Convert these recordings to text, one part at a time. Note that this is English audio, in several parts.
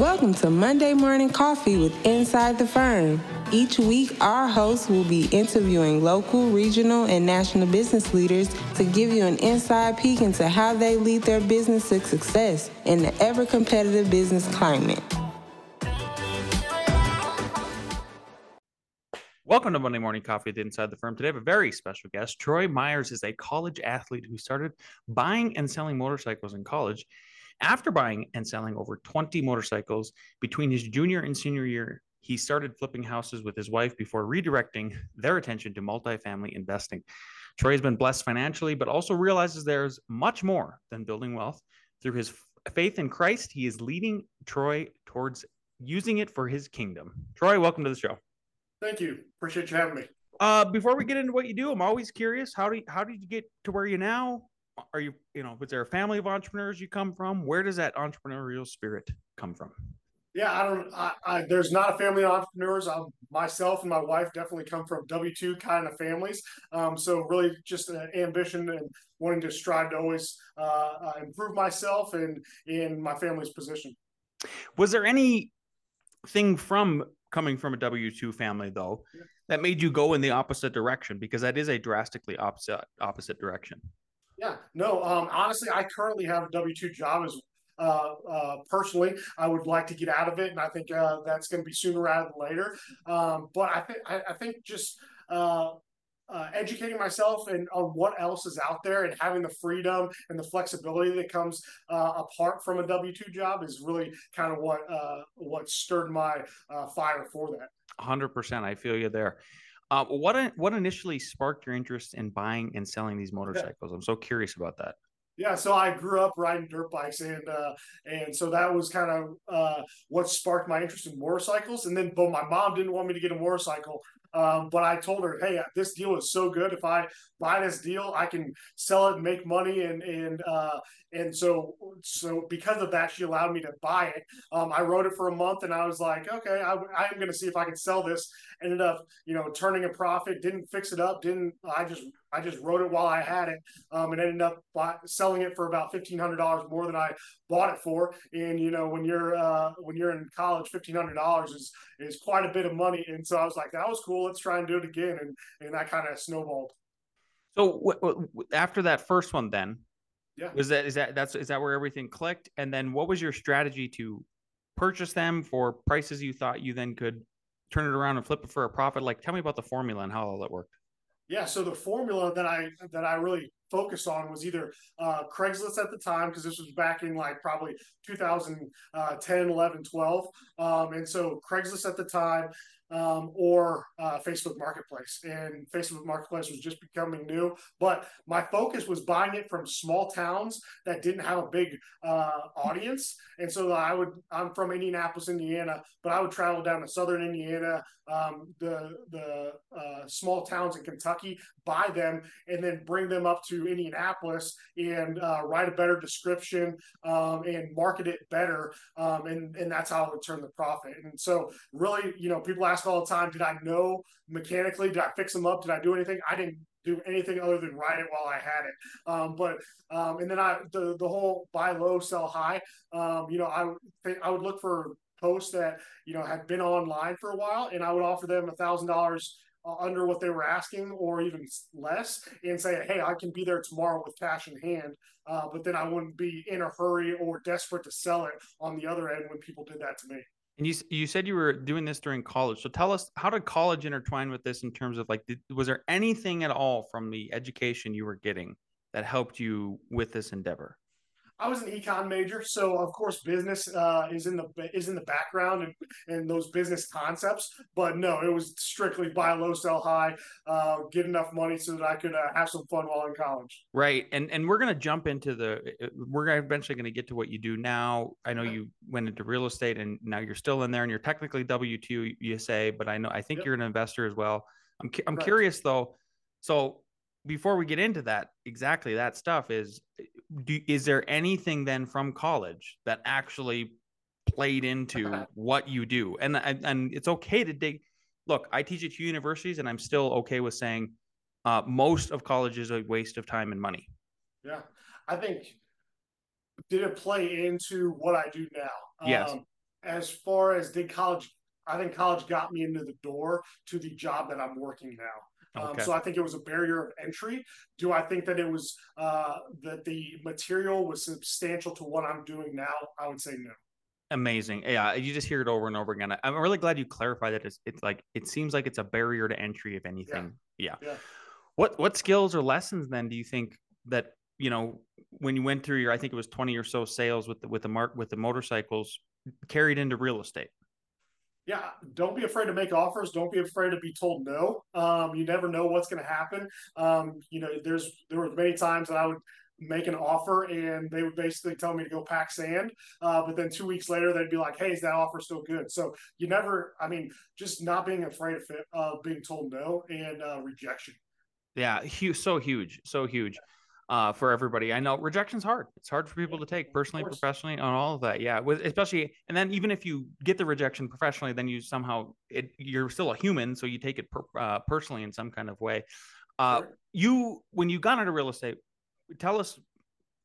Welcome to Monday Morning Coffee with Inside the Firm. Each week, our hosts will be interviewing local, regional, and national business leaders to give you an inside peek into how they lead their business to success in the ever competitive business climate. Welcome to Monday Morning Coffee with Inside the Firm. Today, I have a very special guest. Troy Meyers is a college athlete who started buying and selling motorcycles in college. After buying and selling over 20 motorcycles between his junior and senior year, he started flipping houses with his wife before redirecting their attention to multifamily investing. Troy has been blessed financially, but also realizes there's much more than building wealth. Through his faith in Christ, he is leading Troy towards using it for his kingdom. Troy, welcome to the show. Thank you. Appreciate you having me. Uh, before we get into what you do, I'm always curious. How do you, how did you get to where you now? Are you you know was there a family of entrepreneurs you come from? Where does that entrepreneurial spirit come from? Yeah, I don't. I, I, there's not a family of entrepreneurs. I'm, myself and my wife definitely come from W two kind of families. Um, so really, just an ambition and wanting to strive to always uh, uh, improve myself and in my family's position. Was there anything from coming from a W two family though yeah. that made you go in the opposite direction? Because that is a drastically opposite opposite direction. Yeah, no. Um, honestly, I currently have a W two job as uh, uh, personally, I would like to get out of it, and I think uh, that's going to be sooner rather than later. Um, but I think I, I, think just uh, uh, educating myself and on what else is out there, and having the freedom and the flexibility that comes uh, apart from a W two job is really kind of what what stirred my fire for that. Hundred percent, I feel you there. Uh, what what initially sparked your interest in buying and selling these motorcycles? Yeah. I'm so curious about that. Yeah, so I grew up riding dirt bikes, and uh, and so that was kind of uh, what sparked my interest in motorcycles. And then, but my mom didn't want me to get a motorcycle, um, but I told her, hey, this deal is so good. If I buy this deal, I can sell it and make money. And and uh, and so so because of that, she allowed me to buy it. Um, I wrote it for a month, and I was like, okay, I, I'm going to see if I can sell this. Ended up, you know, turning a profit. Didn't fix it up. Didn't I just I just wrote it while I had it, um, and ended up buy, selling it for about fifteen hundred dollars more than I bought it for. And you know, when you're uh, when you're in college, fifteen hundred dollars is is quite a bit of money. And so I was like, that was cool. Let's try and do it again. And and that kind of snowballed. So w- w- after that first one, then yeah, was that is that that's is that where everything clicked? And then what was your strategy to purchase them for prices you thought you then could turn it around and flip it for a profit? Like, tell me about the formula and how all that worked. Yeah, so the formula that I that I really focused on was either uh, Craigslist at the time because this was back in like probably 2010, 11, 12, um, and so Craigslist at the time, um, or uh, Facebook Marketplace. And Facebook Marketplace was just becoming new. But my focus was buying it from small towns that didn't have a big uh, audience. And so I would, I'm from Indianapolis, Indiana, but I would travel down to Southern Indiana, um, the the uh, small towns in Kentucky, buy them, and then bring them up to Indianapolis and uh, write a better description um, and market it better. Um, and and that's how I would turn the profit. And so really, you know, people ask all the time, did I know mechanically? Did I fix them up? Did I do anything? I didn't do anything other than ride it while I had it. Um, but um, and then I the the whole buy low, sell high. Um, you know, I think I would look for posts that you know had been online for a while, and I would offer them a thousand dollars uh, under what they were asking or even less and say hey i can be there tomorrow with cash in hand uh, but then i wouldn't be in a hurry or desperate to sell it on the other end when people did that to me and you you said you were doing this during college. So tell us how did college intertwine with this in terms of like did, was there anything at all from the education you were getting that helped you with this endeavor? I was an econ major, so of course business uh, is in the is in the background and, and those business concepts. But no, it was strictly buy low, sell high, uh, get enough money so that I could uh, have some fun while in college. Right, and and we're gonna jump into the uh, we're eventually gonna get to what you do now. I know you went into real estate and now you're still in there, and you're technically W two USA, but I know I think yep. you're an investor as well. I'm I'm curious though. So before we get into that exactly that stuff is do, is there anything then from college that actually played into what you do? And and it's okay to dig look i teach at two universities and i'm still okay with saying uh, most of college is a waste of time and money. Yeah i think did it play into what i do now? Yes. Um, as far as did college, I think college got me into the door to the job that I'm working now. Um, so I think it was a barrier of entry. Do I think that it was uh, that the material was substantial to what I'm doing now? I would say no. Amazing. Yeah, you just hear it over and over again. I'm really glad you clarified that. It's, it's like it seems like it's a barrier to entry, if anything. Yeah. yeah. yeah. What what skills or lessons then do you think that you know when you went through your I think it was 20 or so sales with the with the mark with the motorcycles carried into real estate? Yeah, don't be afraid to make offers. Don't be afraid to be told no. Um, you never know what's going to happen. Um, you know, there's there were many times that I would make an offer and they would basically tell me to go pack sand. Uh, but then two weeks later, they'd be like, hey, is that offer still good? So you never, I mean, just not being afraid of uh, being told no and uh, rejection. Yeah, huge, so huge, so huge uh, for everybody. I know rejection's hard. It's hard for people to take personally, professionally, on all of that. Yeah, with especially, and then even if you get the rejection professionally, then you somehow it you're still a human, so you take it per, uh, personally in some kind of way. Uh, sure. You when you got into real estate, tell us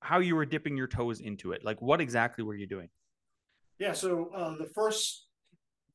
how you were dipping your toes into it. Like, what exactly were you doing? Yeah, so uh, the first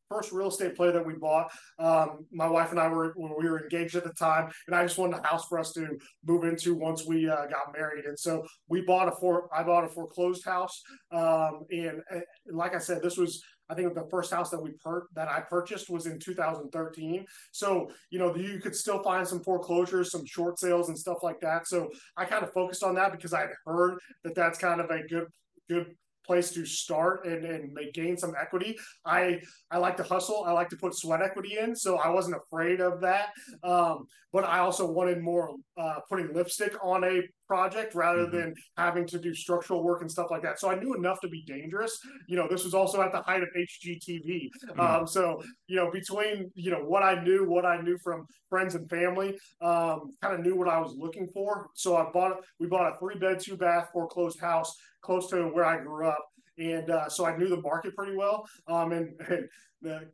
first real estate play that we bought. Um, my wife and I were we were engaged at the time, and I just wanted a house for us to move into once we uh, got married. And so we bought a for I bought a foreclosed house, um, and, and, like I said, this was. I think the first house that we per- that I purchased was in 2013. So you know you could still find some foreclosures, some short sales, and stuff like that. So I kind of focused on that because I had heard that that's kind of a good good place to start and, and make gain some equity. I I like to hustle. I like to put sweat equity in, so I wasn't afraid of that. Um, but I also wanted more uh, putting lipstick on a project rather mm-hmm. than having to do structural work and stuff like that. So I knew enough to be dangerous. You know, this was also at the height of HGTV. Mm-hmm. Um, so you know, between you know what I knew, what I knew from friends and family, um, kind of knew what I was looking for. So I bought we bought a three bed, two bath foreclosed house close to where I grew up. And uh, so I knew the market pretty well. Um, and, and the,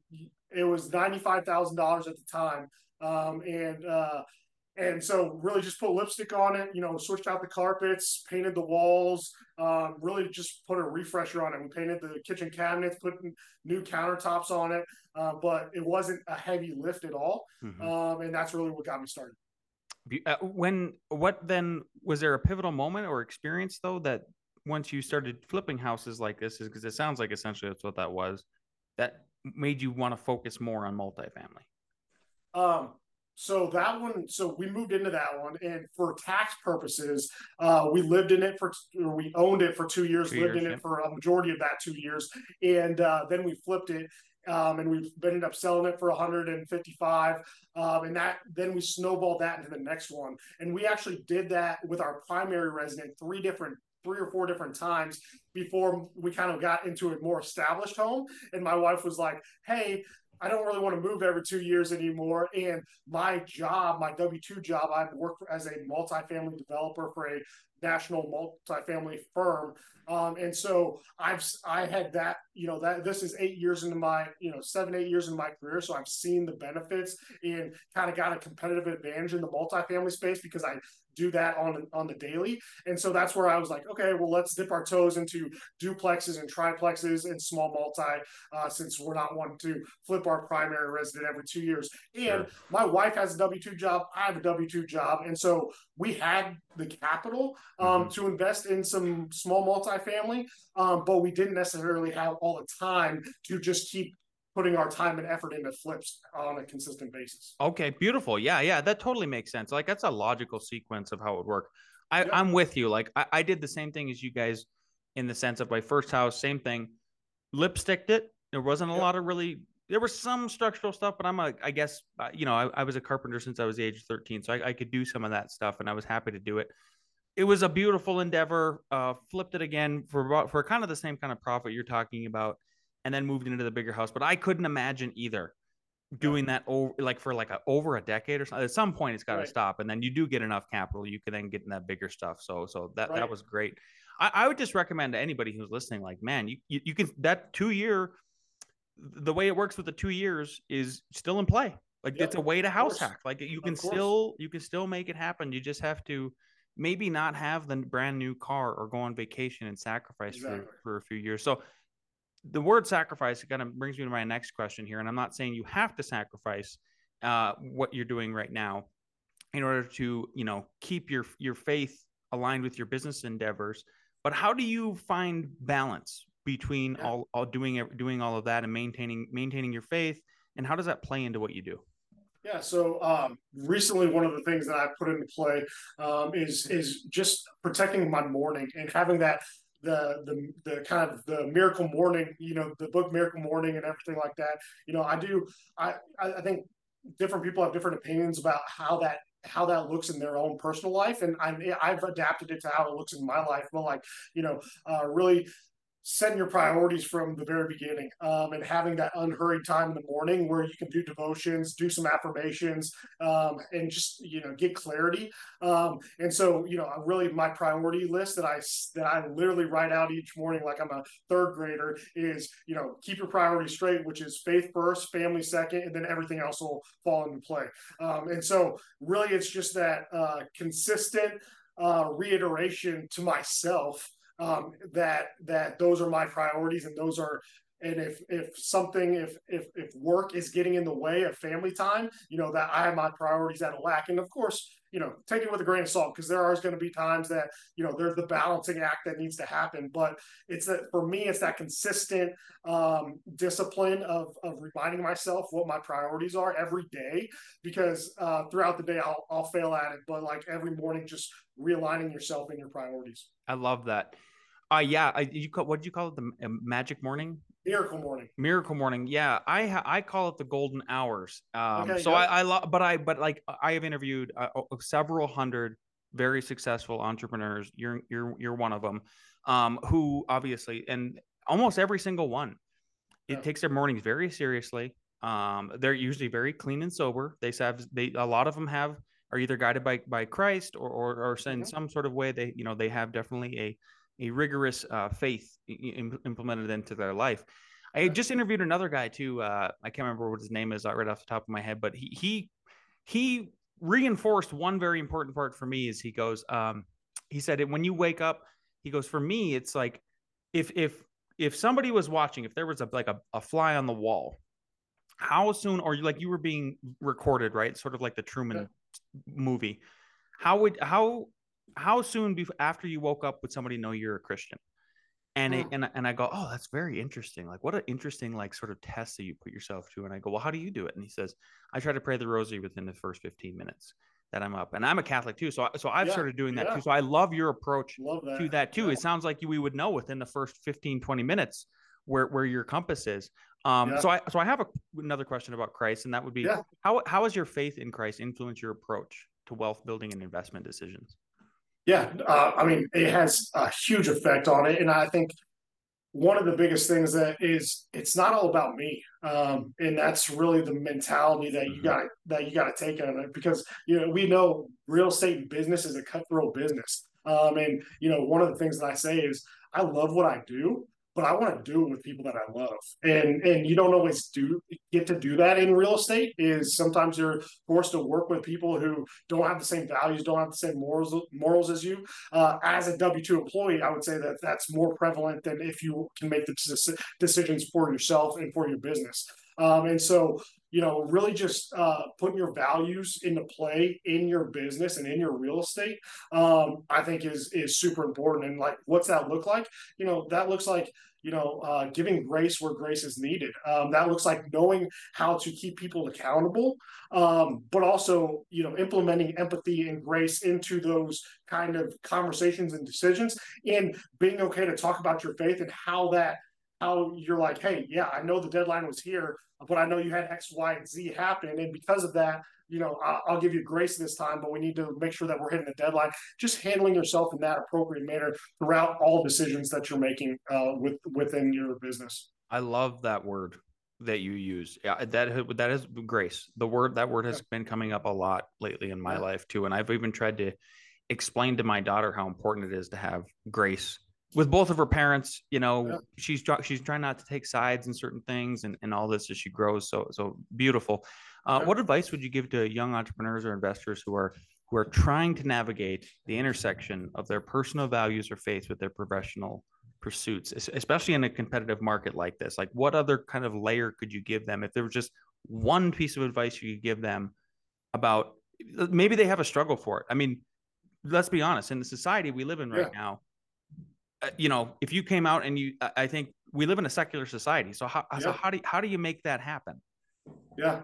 it was $95,000 at the time. Um, and, uh, and so really just put lipstick on it, you know, switched out the carpets, painted the walls, um, really just put a refresher on it. We painted the kitchen cabinets, put new countertops on it, uh, but it wasn't a heavy lift at all. Mm-hmm. Um, and that's really what got me started. Uh, when what then was there a pivotal moment or experience though that once you started flipping houses like this is because it sounds like essentially that's what that was that made you want to focus more on multifamily um so that one so we moved into that one and for tax purposes uh we lived in it for or we owned it for two years two lived years, in yeah. it for a majority of that two years and uh then we flipped it um, and we ended up selling it for 155 um, and that then we snowballed that into the next one and we actually did that with our primary resident three different three or four different times before we kind of got into a more established home. And my wife was like, hey, I don't really want to move every two years anymore. And my job, my W 2 job, I've worked as a multifamily developer for a national multifamily firm. Um, and so I've I had that you know that this is eight years into my you know seven eight years in my career, so I've seen the benefits and kind of got a competitive advantage in the multifamily space because I do that on on the daily. And so that's where I was like, okay, well, let's dip our toes into duplexes and triplexes and small multi, uh, since we're not wanting to flip our primary resident every two years. And sure. my wife has a W two job, I have a W two job, and so we had the capital um, mm-hmm. to invest in some small multifamily, um, but we didn't necessarily have all the time to just keep putting our time and effort into flips on a consistent basis. Okay, beautiful. Yeah, yeah, that totally makes sense. Like that's a logical sequence of how it would work. I, yeah. I'm with you. Like I, I did the same thing as you guys in the sense of my first house, same thing. Lipsticked it. There wasn't a yeah. lot of really. There was some structural stuff, but I'm a, I guess, you know, I, I was a carpenter since I was the age of 13, so I, I could do some of that stuff, and I was happy to do it it was a beautiful endeavor. Uh, flipped it again for about for kind of the same kind of profit you're talking about and then moved into the bigger house. But I couldn't imagine either doing that over like for like a, over a decade or something. At some point, it's got to right. stop, and then you do get enough capital, you can then get in that bigger stuff. So so that right. that was great. I, I, would just recommend to anybody who's listening, like man, you you, you can that two year. The way it works with the two years is still in play. Like yep. it's a way to house hack. Like you can still you can still make it happen. You just have to maybe not have the brand new car or go on vacation and sacrifice exactly. for, for a few years. So the word sacrifice kind of brings me to my next question here, and I'm not saying you have to sacrifice uh, what you're doing right now in order to you know keep your your faith aligned with your business endeavors. But how do you find balance between yeah. all, all doing doing all of that and maintaining maintaining your faith? And how does that play into what you do? Yeah. So um, recently, one of the things that I put into play um, is is just protecting my morning and having that the the the kind of the miracle morning. You know, the book Miracle Morning and everything like that. You know, I do. I I think different people have different opinions about how that how that looks in their own personal life and i i've adapted it to how it looks in my life but like you know uh, really setting your priorities from the very beginning um, and having that unhurried time in the morning where you can do devotions do some affirmations um, and just you know get clarity. Um, and so you know really my priority list that i that i literally write out each morning like i'm a third grader is you know keep your priorities straight which is faith first family second and then everything else will fall into play. Um, and so really it's just that uh, consistent uh, reiteration to myself um, that that those are my priorities and those are and if if something if if if work is getting in the way of family time you know that i have my priorities out of whack and of course you know take it with a grain of salt because there are going to be times that you know there's the balancing act that needs to happen but it's that for me it's that consistent um, discipline of of reminding myself what my priorities are every day because uh, throughout the day I'll, I'll fail at it but like every morning just realigning yourself and your priorities i love that uh, yeah. I, you call, what did you call it? The uh, magic morning? Miracle morning. Miracle morning. Yeah. I ha- I call it the golden hours. Um, okay, so I, I love, but I, but like I have interviewed uh, several hundred very successful entrepreneurs. You're, you're, you're one of them. Um, who obviously, and almost every single one, it yeah. takes their mornings very seriously. Um, they're usually very clean and sober. They have, they, a lot of them have, are either guided by, by Christ or, or, or in mm-hmm. some sort of way, they, you know, they have definitely a, a rigorous uh, faith implemented into their life. I just interviewed another guy too. Uh, I can't remember what his name is right off the top of my head, but he he he reinforced one very important part for me. Is he goes, um, he said, when you wake up, he goes, for me, it's like if if if somebody was watching, if there was a like a, a fly on the wall, how soon, or like you were being recorded, right? Sort of like the Truman yeah. movie. How would how how soon before after you woke up would somebody know you're a Christian? And it, and and I go, oh, that's very interesting. Like, what an interesting like sort of test that you put yourself to. And I go, well, how do you do it? And he says, I try to pray the rosary within the first 15 minutes that I'm up. And I'm a Catholic too, so so I've yeah, started doing that yeah. too. So I love your approach love that. to that too. Yeah. It sounds like you, we would know within the first 15 20 minutes where where your compass is. Um, so I so I have a, another question about Christ, and that would be how how has your faith in Christ influenced your approach to wealth building and investment decisions? Yeah, uh, I mean, it has a huge effect on it, and I think one of the biggest things that is it's not all about me, um, and that's really the mentality that you mm-hmm. got that you got to take on it. Because you know we know real estate business is a cutthroat business, um, and you know one of the things that I say is I love what I do, but I want to do it with people that I love. And and you don't always do get to do that in real estate. Is sometimes you're forced to work with people who don't have the same values, don't have the same morals morals as you. Uh, as a W two employee, I would say that that's more prevalent than if you can make the decisions for yourself and for your business. Um, and so you know, really just uh, putting your values into play in your business and in your real estate, um, I think is is super important. And like, what's that look like? You know, that looks like you know uh, giving grace where grace is needed. Um, that looks like knowing how to keep people accountable, um, but also you know implementing empathy and grace into those kind of conversations and decisions, and being okay to talk about your faith and how that how you're like, hey, yeah, I know the deadline was here, but I know you had X, Y, and Z happen. And because of that, you know, I'll, give you grace this time, but we need to make sure that we're hitting the deadline. Just handling yourself in that appropriate manner throughout all decisions that you're making uh, with within your business. I love that word that you use. Yeah, that that is grace. The word that word has yeah. been coming up a lot lately in my yeah. life too, and I've even tried to explain to my daughter how important it is to have grace with both of her parents, you know, yeah. she's she's trying not to take sides in certain things and, and all this as she grows. So so beautiful. Uh, What advice would you give to young entrepreneurs or investors who are who are trying to navigate the intersection of their personal values or faith with their professional pursuits, especially in a competitive market like this? Like, what other kind of layer could you give them if there was just one piece of advice you could give them about maybe they have a struggle for it? I mean, let's be honest, in the society we live in right yeah. now, you know, if you came out and you, I think we live in a secular society. So how, yeah. so how do you, how do you make that happen? Yeah.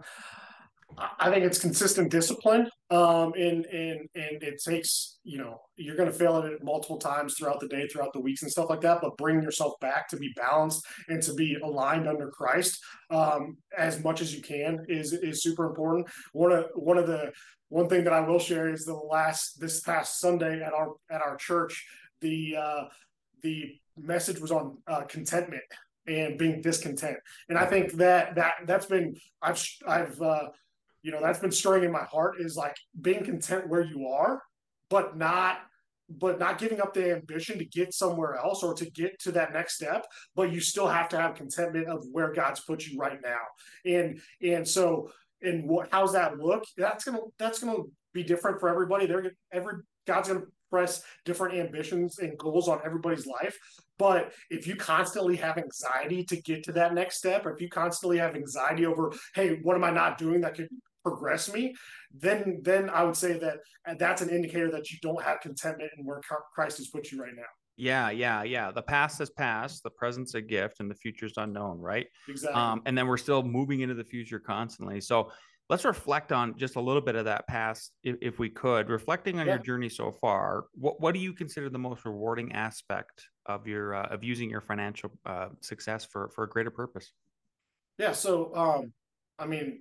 I think it's consistent discipline. Um, and, and, and it takes, you know, you're going to fail at it multiple times throughout the day, throughout the weeks and stuff like that, but bring yourself back to be balanced and to be aligned under Christ, um, as much as you can is, is super important. One of, one of the, one thing that I will share is the last, this past Sunday at our, at our church, the, uh, the message was on uh, contentment and being discontent. And I think that that that's been I've I've uh, you know that's been stirring in my heart is like being content where you are, but not but not giving up the ambition to get somewhere else or to get to that next step but you still have to have contentment of where god's put you right now. And and so and what how's that look? That's gonna that's gonna be different for everybody. They're every god's gonna express different ambitions and goals on everybody's life. But if you constantly have anxiety to get to that next step, or if you constantly have anxiety over, hey, what am I not doing that could progress me, then then I would say that that's an indicator that you don't have contentment in where Christ has put you right now. Yeah, yeah, yeah. The past has passed, the present's a gift, and the future's unknown, right? Exactly. Um, and then we're still moving into the future constantly. So let's reflect on just a little bit of that past if, if we could reflecting on yeah. your journey so far what, what do you consider the most rewarding aspect of your uh, of using your financial uh, success for for a greater purpose yeah so um i mean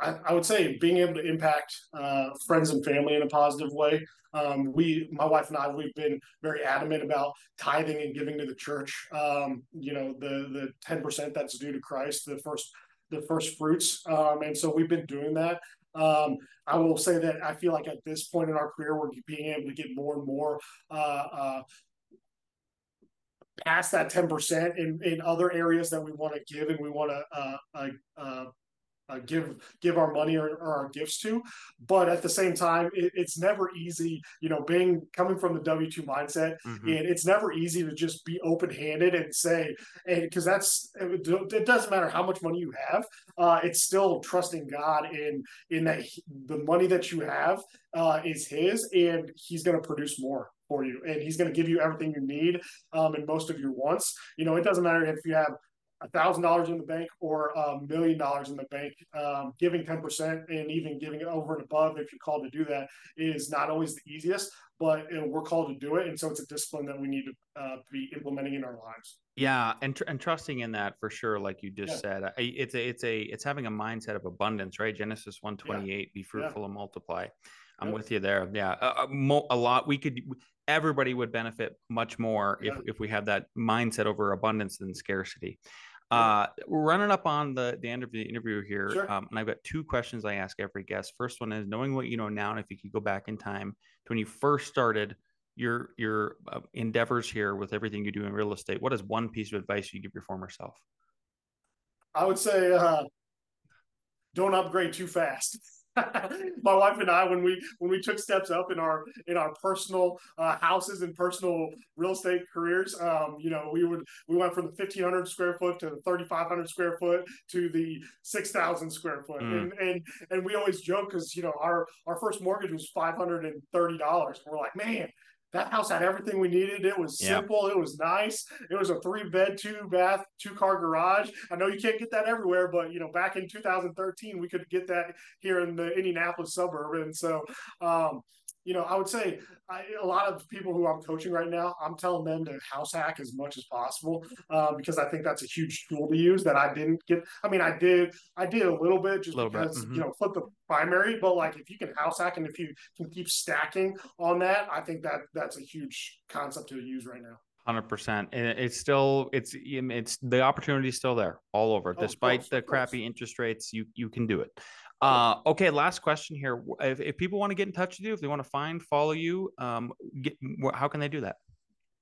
I, I would say being able to impact uh, friends and family in a positive way. Um, we, my wife and I, we've been very adamant about tithing and giving to the church. Um, you know, the the ten percent that's due to Christ, the first the first fruits. Um, and so we've been doing that. Um, I will say that I feel like at this point in our career, we're being able to get more and more uh, uh, past that 10% in, in other areas that we want to give and we want to uh, uh, give give our money or, or, our gifts to but at the same time it, it's never easy you know being coming from the w2 mindset mm-hmm. and it's never easy to just be open-handed and say and because that's it, it, doesn't matter how much money you have uh, it's still trusting god in in that he, the money that you have uh, is his and he's going to produce more for you and he's going to give you everything you need um, and most of your wants you know it doesn't matter if you have a thousand dollars in the bank or a million dollars in the bank. Um, giving ten percent and even giving it over and above, if you're called to do that, is not always the easiest, but we're called to do it, and so it's a discipline that we need to uh, be implementing in our lives. Yeah, and tr- and trusting in that for sure, like you just yeah. said, it's a it's a it's having a mindset of abundance, right? Genesis one twenty eight, be fruitful yeah. and multiply. I'm with you there. Yeah, a, a, a, lot. We could everybody would benefit much more if, if we have that mindset over abundance than scarcity. Uh, we're running up on the, the end of the interview here. Sure. Um, and I've got two questions I ask every guest. First one is knowing what you know now, and if you could go back in time to when you first started your your uh, endeavors here with everything you do in real estate, what is one piece of advice you give your former self? I would say uh, don't upgrade too fast. my wife and I, when we when we took steps up in our in our personal uh, houses and personal real estate careers, um, you know, we would we went from the fifteen hundred square foot to the thirty five hundred square foot to the six thousand square foot, mm. and and and we always joke because you know our our first mortgage was five hundred and thirty dollars. and We're like, man, that house had everything we needed. It was simple. It was nice. It was a three bed, two bath, two car garage. I know you can't get that everywhere, but you know, back in 2013, we could get that here in the Indianapolis suburb. And so, um, you know, I would say I, a lot of people who I'm coaching right now, I'm telling them to house hack as much as possible uh, because I think that's a huge tool to use that I didn't get. I mean, I did, I did a little bit just little because mm-hmm. you know flip the primary, but like if you can house hack and if you can keep stacking on that, I think that that's a huge concept to use right now. Hundred percent, and it's still it's it's the opportunity is still there all over. Oh, Despite course, the crappy interest rates, you you can do it. Uh, okay, last question here. If, if people want to get in touch with you, if they want to find, follow you, um, get, how can they do that?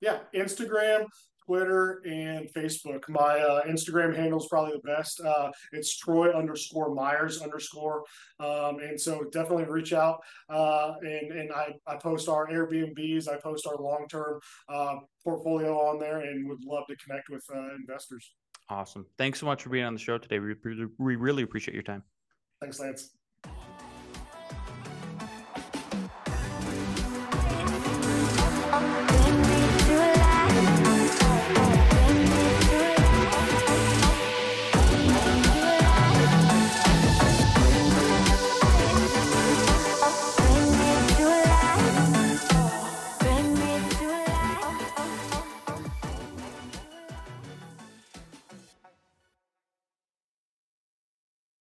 Yeah, Instagram, Twitter, and Facebook. My uh, Instagram handle is probably the best. Uh, it's Troy underscore Meyers underscore. Um, and so definitely reach out. Uh, and and I, I post our Airbnbs, I post our long term uh, portfolio on there, and would love to connect with uh, investors. Awesome. Thanks so much for being on the show today. We, we really appreciate your time. Thanks, Lance.